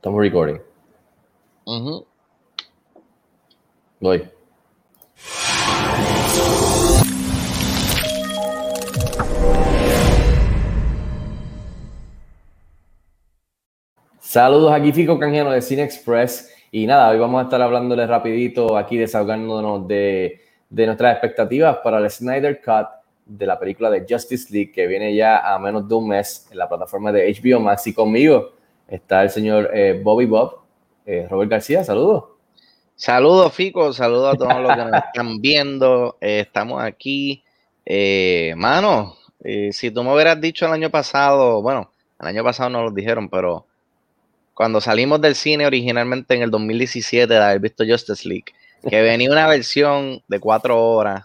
Estamos recording. Voy. Saludos aquí Fico Canjiano de Cine Express y nada, hoy vamos a estar hablándoles rapidito aquí desahogándonos de, de nuestras expectativas para el Snyder Cut de la película de Justice League que viene ya a menos de un mes en la plataforma de HBO Max y conmigo está el señor eh, Bobby Bob, eh, Robert García, saludos. Saludos, Fico, saludos a todos los que nos están viendo. Eh, estamos aquí. mano, si tú me hubieras dicho el año pasado, bueno, el año pasado no lo dijeron, pero cuando salimos del cine originalmente en el 2017 de haber visto Justice League, que venía una versión de cuatro horas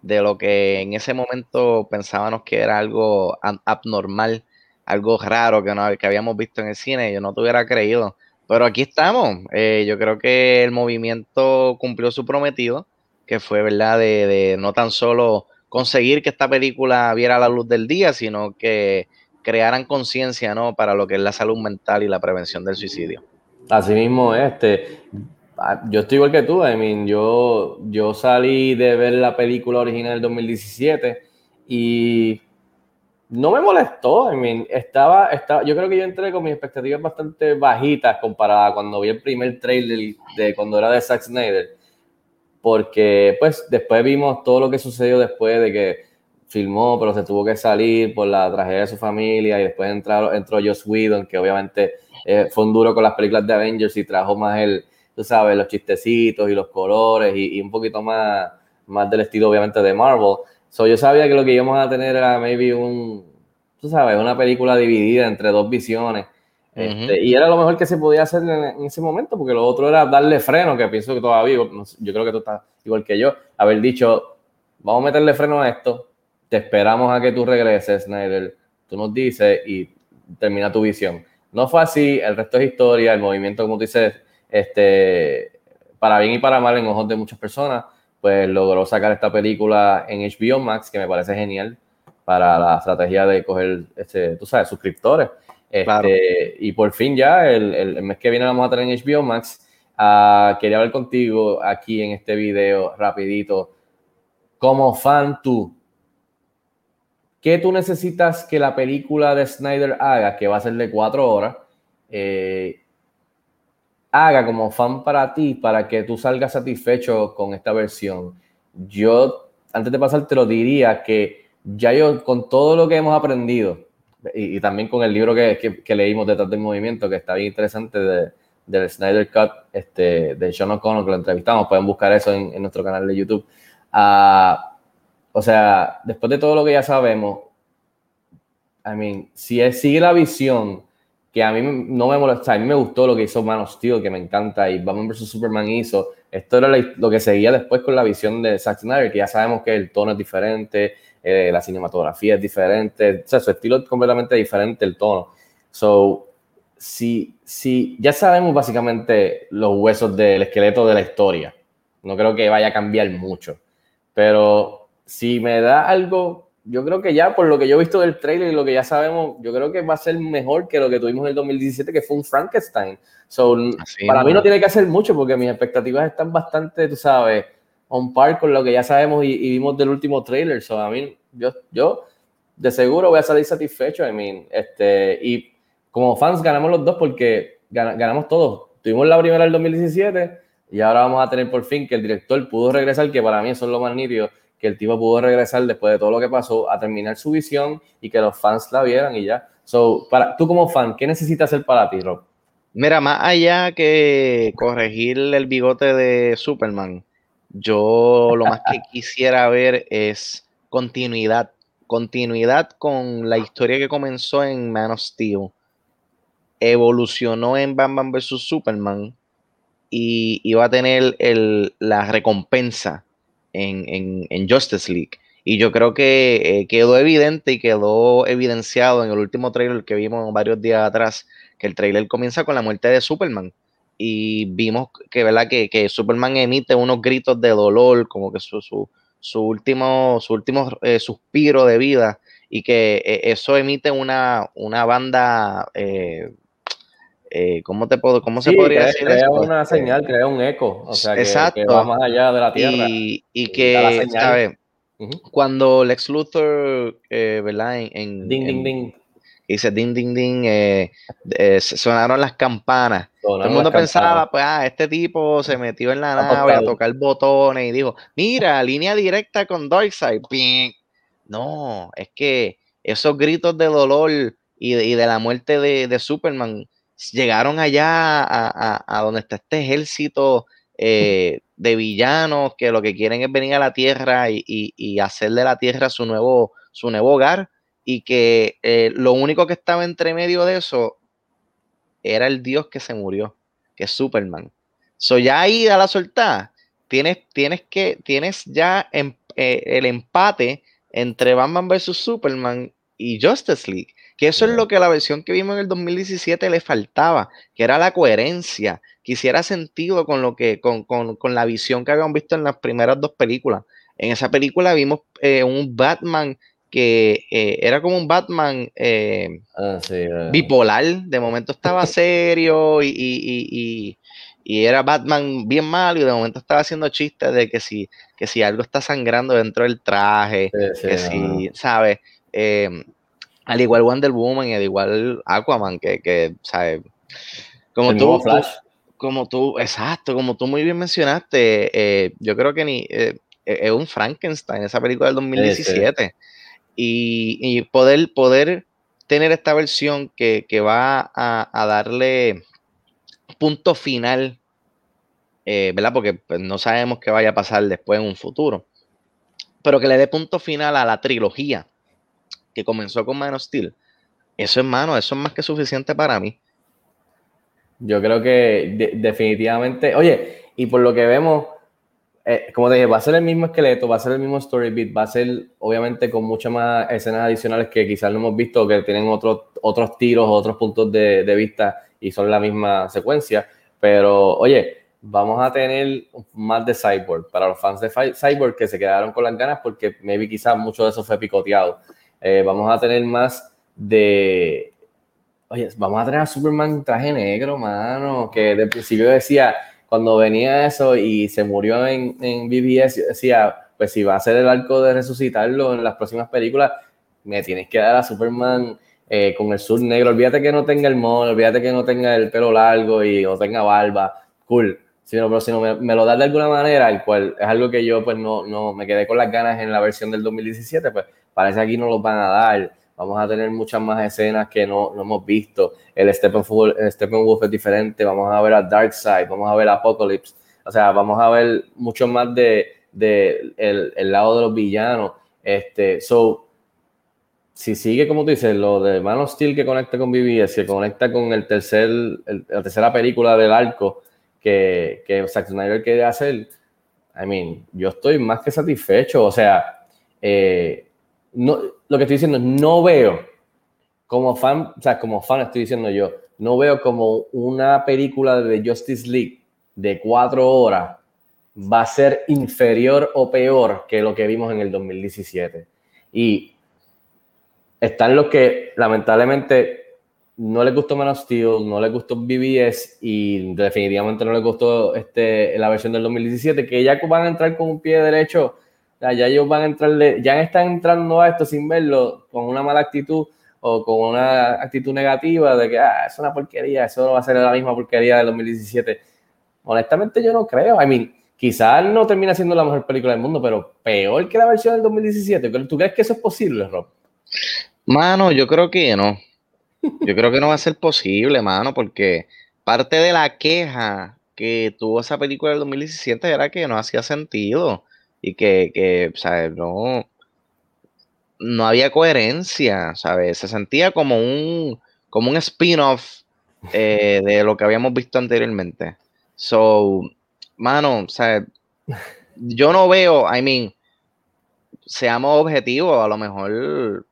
de lo que en ese momento pensábamos que era algo abnormal algo raro que, no, que habíamos visto en el cine, yo no te hubiera creído. Pero aquí estamos. Eh, yo creo que el movimiento cumplió su prometido, que fue, ¿verdad?, de, no tan solo conseguir que esta película viera la luz del día, sino que crearan conciencia, ¿no?, para lo que es la salud mental y la prevención del suicidio. Así mismo, este, ah, yo estoy igual que tú, I mean, yo, yo salí de ver la película original del 2017 y no me molestó. I mean, estaba, yo creo que yo entré con mis expectativas bastante bajitas comparada cuando vi el primer trailer de cuando era de Zack Snyder. Porque, pues, después vimos todo lo que sucedió después de que filmó, pero se tuvo que salir por la tragedia de su familia y después entró, entró Joss Whedon, que obviamente eh, fue un duro con las películas de Avengers y trajo más el, tú sabes, los chistecitos y los colores y, y un poquito más, más del estilo, obviamente, de Marvel. So, yo sabía que lo que íbamos a tener era maybe un, tú sabes, una película dividida entre dos visiones. Este, y era lo mejor que se podía hacer en, ese momento, porque lo otro era darle freno, que pienso que todavía, yo creo que tú estás igual que yo, haber dicho, vamos a meterle freno a esto, te esperamos a que tú regreses, Snyder, tú nos dices y termina tu visión. No fue así, el resto es historia, el movimiento, como tú dices, este, para bien y para mal en ojos de muchas personas, pues logró sacar esta película en HBO Max, que me parece genial para la estrategia de coger, este, tú sabes, suscriptores. Este, y por fin ya, el, el, mes que viene vamos a tener en HBO Max. Uh, quería hablar contigo aquí en este video rapidito. Como fan tú, ¿qué tú necesitas que la película de Snyder haga, que va a ser de cuatro horas, eh, haga como fan para ti, para que tú salgas satisfecho con esta versión. Yo, antes de pasar, te lo diría que ya yo, con todo lo que hemos aprendido, y, también con el libro que, que, leímos detrás del movimiento, que está bien interesante, de, del Snyder Cut, este, de Sean O'Connor, que lo entrevistamos, pueden buscar eso en, nuestro canal de YouTube. Uh, o sea, después de todo lo que ya sabemos, I mean, si él sigue la visión que a mí no me molesta, a mí me gustó lo que hizo Man of Steel, que me encanta, y Batman vs. Superman hizo. Esto era lo que seguía después con la visión de Zack Snyder, que ya sabemos que el tono es diferente, eh, la cinematografía es diferente, o sea, su estilo es completamente diferente, el tono. So, si, si ya sabemos básicamente los huesos del esqueleto de la historia, no creo que vaya a cambiar mucho, pero si me da algo yo creo que ya por lo que yo he visto del trailer y lo que ya sabemos, yo creo que va a ser mejor que lo que tuvimos en el 2017, que fue un Frankenstein. So, para mí no tiene que hacer mucho porque mis expectativas están bastante, tú sabes, on par con lo que ya sabemos y, vimos del último trailer. So, a mí, yo, yo de seguro voy a salir satisfecho. I mean, este, y como fans ganamos los dos porque ganamos todos. Tuvimos la primera del 2017 y ahora vamos a tener por fin que el director pudo regresar, que para mí eso es lo más nítido que el tipo pudo regresar después de todo lo que pasó a terminar su visión y que los fans la vieran y ya. So, para, tú como fan, ¿qué necesitas hacer para ti, Rob? Mira, más allá que corregir el bigote de Superman, yo lo más que quisiera ver es continuidad. Continuidad con la historia que comenzó en Man of Steel. Evolucionó en Batman vs. Superman y iba a tener el, la recompensa en, Justice League. Y yo creo que eh, quedó evidente y quedó evidenciado en el último trailer que vimos varios días atrás, que el trailer comienza con la muerte de Superman. Y vimos que, ¿verdad? que, que Superman emite unos gritos de dolor, como que su, su, último, su último eh, suspiro de vida, y que eh, eso emite una, una banda eh, ¿cómo te puedo, cómo se podría decir crea una señal, crea un eco, o sea, que, va más allá de la Tierra. Y, y que, ¿sabes? Cuando Lex Luthor, eh, ¿verdad? En, ding, ding, ding. Dice ding, ding, ding, eh, eh, sonaron las campanas. Todo el mundo pensaba, pues, ah, este tipo se metió en la nave a tocar botones y dijo, mira, línea directa con Darkseid. No, es que esos gritos de dolor y de, la muerte de, Superman llegaron allá a, donde está este ejército eh, de villanos que lo que quieren es venir a la Tierra y, hacer de la Tierra su nuevo, su nuevo hogar y que eh, lo único que estaba entre medio de eso era el Dios que se murió, que es Superman. So ya ahí a la soltada, tienes, tienes que, tienes ya em, eh, el empate entre Batman vs. Superman y Justice League. Que eso es lo que la versión que vimos en el 2017 le faltaba, que era la coherencia, que hiciera sentido con lo que, con, la visión que habíamos visto en las primeras dos películas. En esa película vimos eh, un Batman que eh, era como un Batman eh, ah, bipolar. De momento estaba serio y, era Batman bien malo y de momento estaba haciendo chistes de que si, que si algo está sangrando dentro del traje, que si, ¿sabes? Al igual Wonder Woman y al igual Aquaman, que, que ¿sabes? Como tú, como tú, exacto, como tú muy bien mencionaste, eh, yo creo que ni eh, e, es un Frankenstein, esa película del 2017. Y, poder, poder tener esta versión que, va a, darle punto final, eh, ¿verdad? Porque pues, no sabemos qué vaya a pasar después en un futuro. Pero que le dé punto final a la trilogía que comenzó con Man of Steel, eso hermano, eso es más que suficiente para mí. Yo creo que definitivamente, oye, y por lo que vemos, eh, como te dije, va a ser el mismo esqueleto, va a ser el mismo story beat, va a ser obviamente con muchas más escenas adicionales que quizás no hemos visto, que tienen otros, otros tiros, otros puntos de, de vista y son la misma secuencia. Pero, oye, vamos a tener más de Cyborg para los fans de Cyborg que se quedaron con las ganas porque maybe quizás mucho de eso fue picoteado. Eh, vamos a tener más de. Oye, vamos a tener a Superman traje negro, mano. Que de principio decía, cuando venía eso y se murió en, en BBS, decía, pues si va a ser el arco de resucitarlo en las próximas películas, me tienes que dar a Superman eh, con el sur negro. Olvídate que no tenga el mono, olvídate que no tenga el pelo largo y no tenga barba. Cool. Si no, pero si no me, me, lo das de alguna manera, el cual es algo que yo pues no, no me quedé con las ganas en la versión del 2017, pues parece aquí no los van a dar. Vamos a tener muchas más escenas que no, no hemos visto. El Steppenwolf, el Steppenwolf es diferente. Vamos a ver a Darkseid, vamos a ver a Apocalypse. O sea, vamos a ver mucho más de, de el, el, lado de los villanos. Este, so, si sigue como tú dices, lo de Man of Steel que conecta con BBS, que conecta con el tercer, la tercera película del arco que, que Zack quiere hacer, I mean, yo estoy más que satisfecho. O sea, eh, no, lo que estoy diciendo no veo como fan, o sea, como fan estoy diciendo yo, no veo como una película de Justice League de cuatro horas va a ser inferior o peor que lo que vimos en el 2017. Y están los que lamentablemente no les gustó Man of Steel, no les gustó BBS y definitivamente no les gustó este, la versión del 2017, que ya van a entrar con un pie derecho ya ellos van a entrarle, ya están entrando a esto sin verlo con una mala actitud o con una actitud negativa de que ah, es una porquería, eso no va a ser la misma porquería del 2017. Honestamente yo no creo. I mean, quizás no termina siendo la mejor película del mundo, pero peor que la versión del 2017. ¿Tú crees que eso es posible, Rob? Mano, yo creo que no. Yo creo que no va a ser posible, mano, porque parte de la queja que tuvo esa película del 2017 era que no hacía sentido y que, que ¿sabes? No, no había coherencia, ¿sabes? Se sentía como un, como un spin-off eh, de lo que habíamos visto anteriormente. So, mano, ¿sabes? Yo no veo, I mean, seamos objetivos, a lo mejor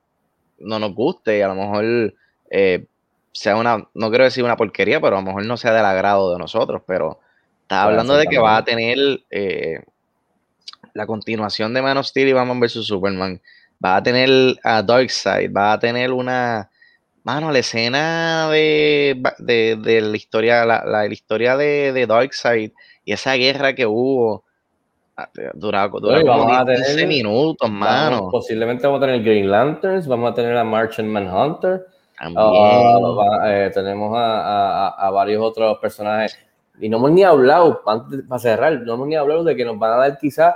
no nos guste, a lo mejor eh, sea una, no quiero decir una porquería, pero a lo mejor no sea del agrado de nosotros, pero está hablando de que va a tener eh, la continuación de Man of Steel y Batman vs. Superman, va a tener a Darkseid, va a tener una, Mano, la escena de, de, la historia, la, la, historia de, de Darkseid y esa guerra que hubo, duraba, como 15 minutos, mano. posiblemente vamos a tener Green Lanterns, vamos a tener a Martian Manhunter. Uh, eh, tenemos a, a, a, varios otros personajes. Y no hemos ni hablado, antes, para cerrar, no hemos ni hablado de que nos van a dar quizás,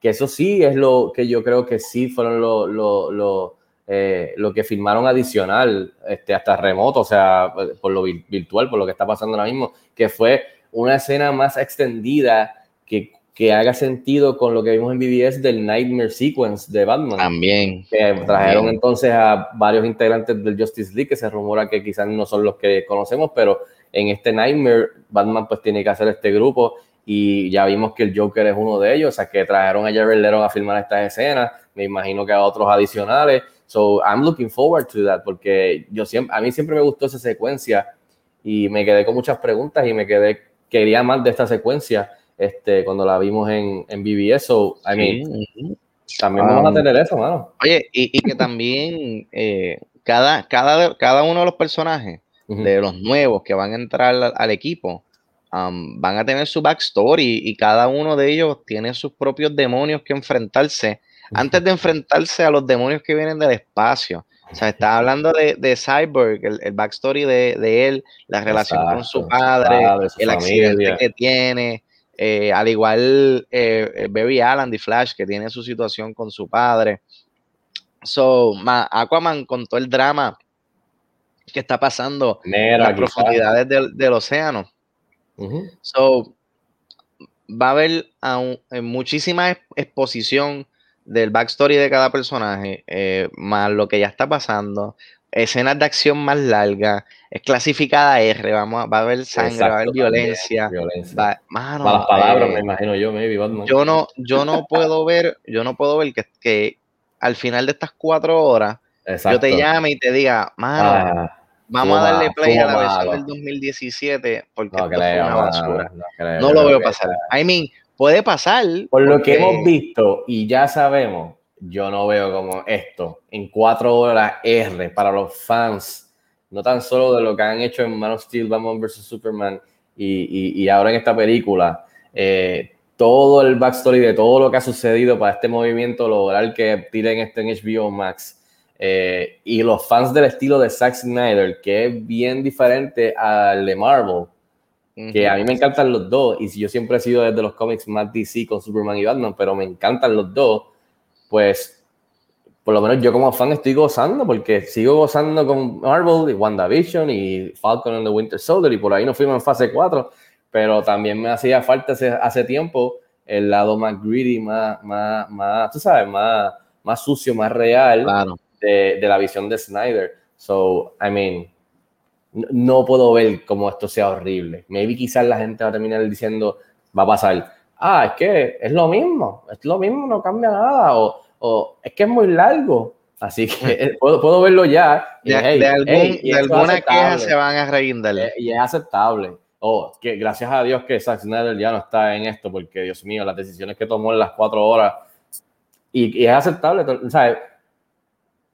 que eso sí es lo que yo creo que sí fueron los... Lo, lo, eh, lo que firmaron adicional, este, hasta remoto, o sea, por lo virtual, por lo que está pasando ahora mismo, que fue una escena más extendida que, que haga sentido con lo que vimos en BBS del Nightmare Sequence de Batman. También. Que trajeron entonces a varios integrantes del Justice League, que se rumora que quizás no son los que conocemos, pero en este Nightmare, Batman pues tiene que hacer este grupo y ya vimos que el Joker es uno de ellos, o sea que trajeron a Jared Leto a filmar estas escenas, me imagino que a otros adicionales, So I'm looking forward to that porque yo siempre, a mí siempre me gustó esa secuencia y me quedé con muchas preguntas y me quedé, quería más de esta secuencia este, cuando la vimos en, en BBS. So, I mean, también vamos a um, tener eso, mano. Oye, y, y que también eh, cada, cada, cada uno de los personajes, de los nuevos que van a entrar al, equipo, um, van a tener su backstory y cada uno de ellos tiene sus propios demonios que enfrentarse antes de enfrentarse a los demonios que vienen del espacio. O sea, está hablando de, de Cyborg, el, backstory de, él, la relación con su padre, el accidente que tiene, eh, al igual eh, eh, Barry Allen de Flash, que tiene su situación con su padre. So, Aquaman con todo el drama que está pasando en las profundidades del, océano. So, va a haber muchísima exposición del backstory de cada personaje, eh, más lo que ya está pasando, escenas de acción más largas, es clasificada R, vamos, va a haber sangre, va a haber violencia. violencia. las palabras, eh, me imagino yo, maybe, Yo no, yo no puedo ver, yo no puedo ver que, que al final de estas cuatro horas, yo te llame y te diga, mano, ah, vamos a darle play a la versión del 2017 porque no, esto una basura. No, lo veo pasar. I mean, Puede pasar. Por lo que hemos visto y ya sabemos, yo no veo como esto en cuatro horas R para los fans, no tan solo de lo que han hecho en Man of Steel, Batman vs. Superman y, y, ahora en esta película, eh, todo el backstory de todo lo que ha sucedido para este movimiento, lograr que tiren esto en HBO Max. Eh, y los fans del estilo de Zack Snyder, que es bien diferente al de Marvel, que a mí me encantan los dos, y si yo siempre he sido desde los cómics más DC con Superman y Batman, pero me encantan los dos, pues por lo menos yo como fan estoy gozando, porque sigo gozando con Marvel y WandaVision y Falcon and the Winter Soldier, y por ahí nos fuimos en fase 4, pero también me hacía falta hace, hace tiempo el lado más greedy, más, más, más, tú sabes, más, más sucio, más real de, de la visión de Snyder. So, I mean, no puedo ver cómo esto sea horrible. Maybe quizás la gente va a terminar diciendo, va a pasar, ah, es que es lo mismo, es lo mismo, no cambia nada, o, o es que es muy largo. Así que puedo, puedo verlo ya. de, alguna queja se van a reindar. Eh, y es aceptable. Oh, que gracias a Dios que Zack Snyder ya no está en esto, porque Dios mío, las decisiones que tomó en las cuatro horas. Y, y es aceptable. ¿sabes?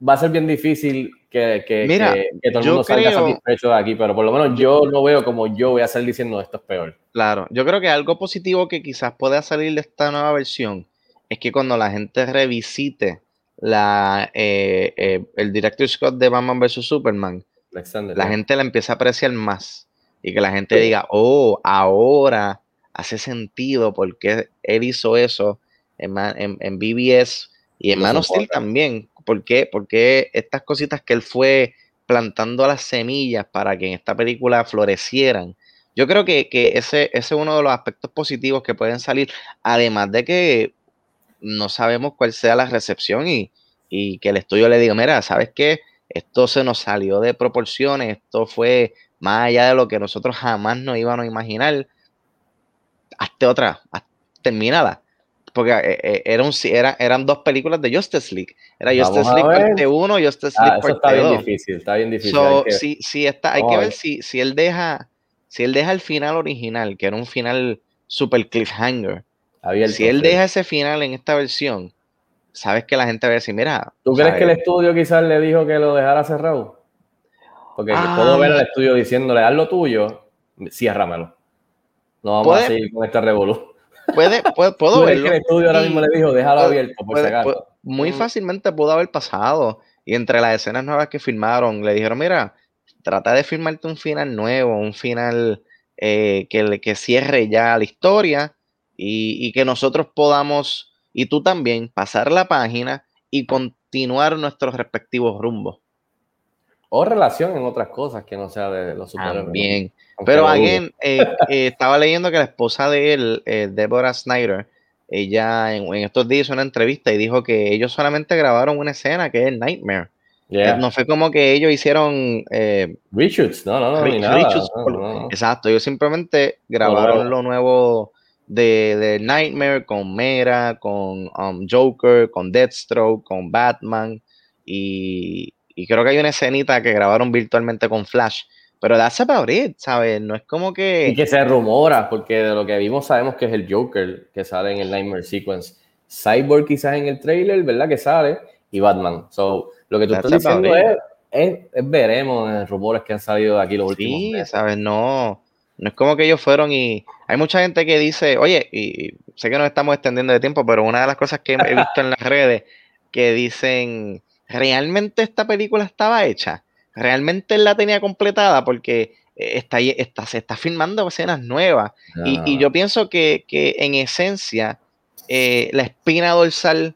Va a ser bien difícil que, que, Mira, que, todo el mundo salga satisfecho de aquí, pero por lo menos yo no veo como yo voy a salir diciendo esto es peor. Claro, yo creo que algo positivo que quizás pueda salir de esta nueva versión es que cuando la gente revisite la, eh, eh, el director Scott de Batman vs. Superman, la gente la empieza a apreciar más y que la gente diga, oh, ahora hace sentido porque él hizo eso en, en, en BBS y en Man of Steel también, ¿Por qué? Porque estas cositas que él fue plantando las semillas para que en esta película florecieran. Yo creo que, ese, es uno de los aspectos positivos que pueden salir, además de que no sabemos cuál sea la recepción y, que el estudio le diga, mira, ¿sabes qué? Esto se nos salió de proporciones, esto fue más allá de lo que nosotros jamás nos íbamos a imaginar. Hazte otra, termínala porque eh, eh, era un, era, eran dos películas de Justice League. Era Justice League parte 1 y Justice ah, League parte 2. Está bien difícil, está bien difícil. hay que, si, si está, hay que ver si, si, él deja, si él deja el final original, que era un final super cliffhanger, si él deja ese final en esta versión, sabes que la gente va a decir, mira. ¿Tú crees que el estudio quizás le dijo que lo dejara cerrado? porque puedo ver al estudio diciéndole, haz lo tuyo, ciérramelo. No vamos a seguir con esta revolución. Puede, puedo verlo. Que el estudio ahora mismo le dijo, déjalo abierto, por si acaso. muy fácilmente pudo haber pasado. Y entre las escenas nuevas que filmaron, le dijeron, mira, trata de filmarte un final nuevo, un final eh, que, que cierre ya la historia y, que nosotros podamos, y tú también, pasar la página y continuar nuestros respectivos rumbos. O relación en otras cosas que no sea de los superhéroes. También. Pero alguien eh, eh, estaba leyendo que la esposa de él, Deborah Snyder, ella en, estos días hizo una entrevista y dijo que ellos solamente grabaron una escena que es Nightmare. Eh, no fue como que ellos hicieron eh, Richards, no, no, no, Exacto, ellos simplemente grabaron lo nuevo de, Nightmare con Mera, con um, Joker, con Deathstroke, con Batman y, y creo que hay una escenita que grabaron virtualmente con Flash. Pero that's about it, ¿sabes? No es como que. Y que se rumora, porque de lo que vimos sabemos que es el Joker que sale en el Nightmare Sequence. Cyborg quizás en el trailer, ¿verdad? Que sale, y Batman. So, lo que tú estás diciendo es, veremos en rumores que han salido de aquí los últimos. Sí, ¿sabes? No, no es como que ellos fueron y. Hay mucha gente que dice, oye, y sé que nos estamos extendiendo de tiempo, pero una de las cosas que he visto en las redes que dicen, ¿realmente esta película estaba hecha? realmente él la tenía completada porque eh, está, está, se está filmando escenas nuevas. Y, yo pienso que, en esencia eh, la espina dorsal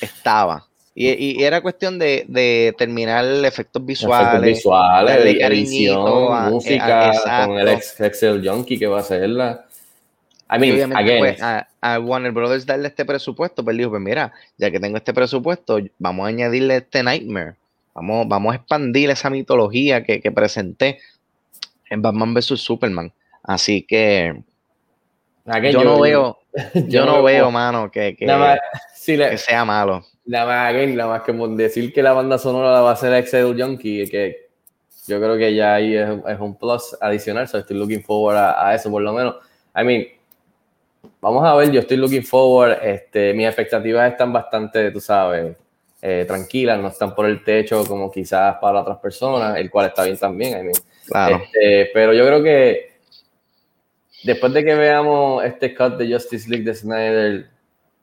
estaba. Y, era cuestión de, terminar efectos visuales, efectos visuales, de edición, música, con el Excel Junkie que va a hacerla. I mean, pues, a, a, Warner Brothers darle este presupuesto, pues dijo, pues mira, ya que tengo este presupuesto, vamos a añadirle este Nightmare Vamos, vamos a expandir esa mitología que, presenté en Batman vs. Superman. Así que yo, no veo, yo, no veo, mano, que, que, sea malo. Nada más, nada más que decir que la banda sonora la va a hacer Excel Junkie, que yo creo que ya ahí es, un plus adicional, so estoy looking forward a, eso por lo menos. I mean, vamos a ver, yo estoy looking forward, este, mis expectativas están bastante, tú sabes, eh, tranquilas, no están por el techo como quizás para otras personas, el cual está bien también. Este, pero yo creo que después de que veamos este cut de Justice League de Snyder,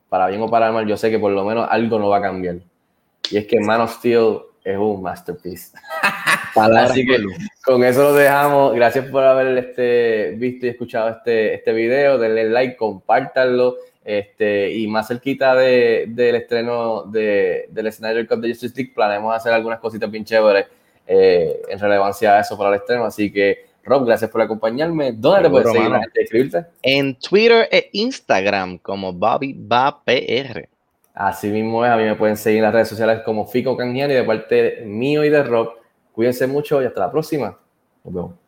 para bien o para mal, yo sé que por lo menos algo no va a cambiar. Y es que Man of Steel es un masterpiece. Así que con eso lo dejamos. Gracias por haber este, visto y escuchado este, este video. Denle like, compártanlo. Este, y más cerquita de, del estreno de, del Snyder Cup de Justice League, planeamos hacer algunas cositas bien chéveres eh, en relevancia a eso para el estreno. Así que, Rob, gracias por acompañarme. ¿Dónde te puedes seguir escribirte? En Twitter e Instagram como Bobby PR. Así mismo es, a mí me pueden seguir en las redes sociales como Fico Canjiani de parte mío y de Rob. Cuídense mucho y hasta la próxima. Nos vemos.